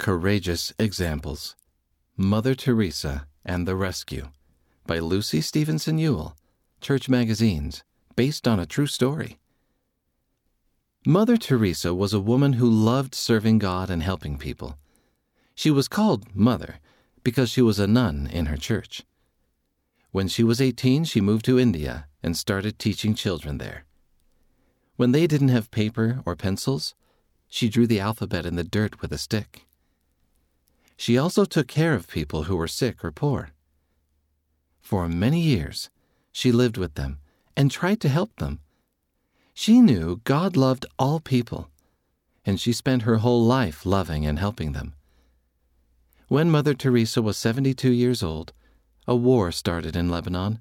Courageous Examples Mother Teresa and the Rescue by Lucy Stevenson Ewell, Church Magazines, based on a true story. Mother Teresa was a woman who loved serving God and helping people. She was called Mother because she was a nun in her church. When she was 18, she moved to India and started teaching children there. When they didn't have paper or pencils, she drew the alphabet in the dirt with a stick. She also took care of people who were sick or poor. For many years, she lived with them and tried to help them. She knew God loved all people, and she spent her whole life loving and helping them. When Mother Teresa was 72 years old, a war started in Lebanon.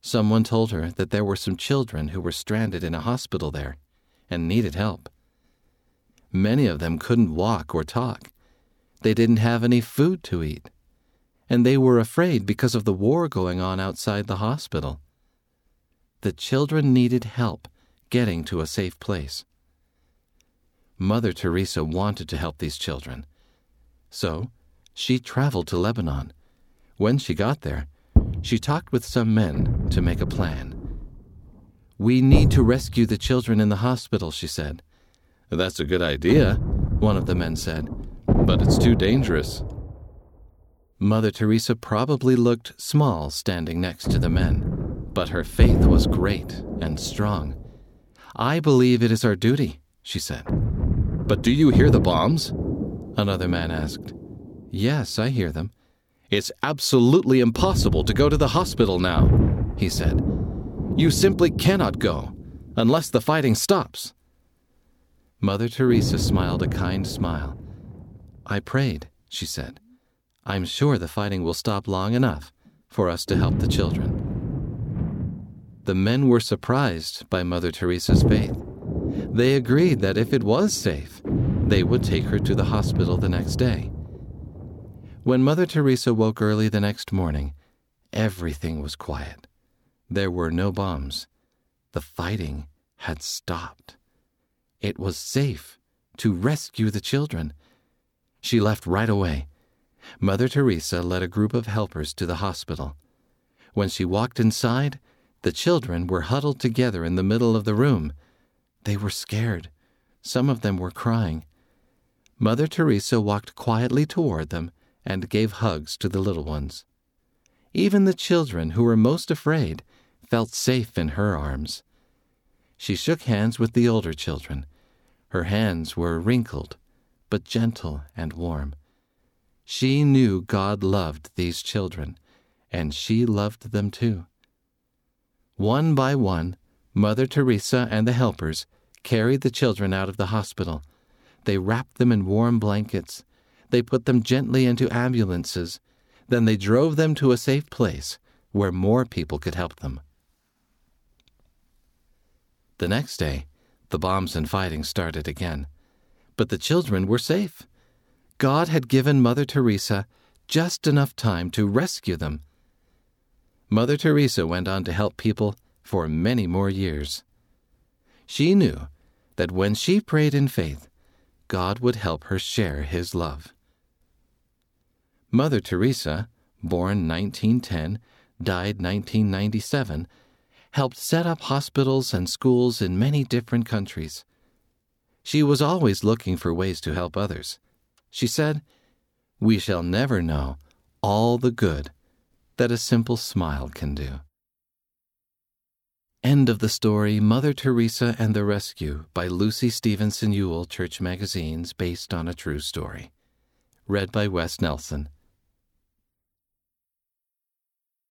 Someone told her that there were some children who were stranded in a hospital there and needed help. Many of them couldn't walk or talk. They didn't have any food to eat. And they were afraid because of the war going on outside the hospital. The children needed help getting to a safe place. Mother Teresa wanted to help these children. So she traveled to Lebanon. When she got there, she talked with some men to make a plan. We need to rescue the children in the hospital, she said. That's a good idea, one of the men said, but it's too dangerous. Mother Teresa probably looked small standing next to the men, but her faith was great and strong. I believe it is our duty, she said. But do you hear the bombs? Another man asked. Yes, I hear them. It's absolutely impossible to go to the hospital now, he said. You simply cannot go unless the fighting stops. Mother Teresa smiled a kind smile. I prayed, she said. I'm sure the fighting will stop long enough for us to help the children. The men were surprised by Mother Teresa's faith. They agreed that if it was safe, they would take her to the hospital the next day. When Mother Teresa woke early the next morning, everything was quiet. There were no bombs. The fighting had stopped. It was safe to rescue the children. She left right away. Mother Teresa led a group of helpers to the hospital. When she walked inside, the children were huddled together in the middle of the room. They were scared. Some of them were crying. Mother Teresa walked quietly toward them and gave hugs to the little ones. Even the children who were most afraid felt safe in her arms. She shook hands with the older children. Her hands were wrinkled, but gentle and warm. She knew God loved these children, and she loved them too. One by one, Mother Teresa and the helpers carried the children out of the hospital. They wrapped them in warm blankets they put them gently into ambulances. Then they drove them to a safe place where more people could help them. The next day, the bombs and fighting started again. But the children were safe. God had given Mother Teresa just enough time to rescue them. Mother Teresa went on to help people for many more years. She knew that when she prayed in faith, God would help her share His love. Mother Teresa, born 1910, died 1997, helped set up hospitals and schools in many different countries. She was always looking for ways to help others. She said, We shall never know all the good that a simple smile can do. End of the story Mother Teresa and the Rescue by Lucy Stevenson Ewell, Church Magazines, based on a true story. Read by Wes Nelson.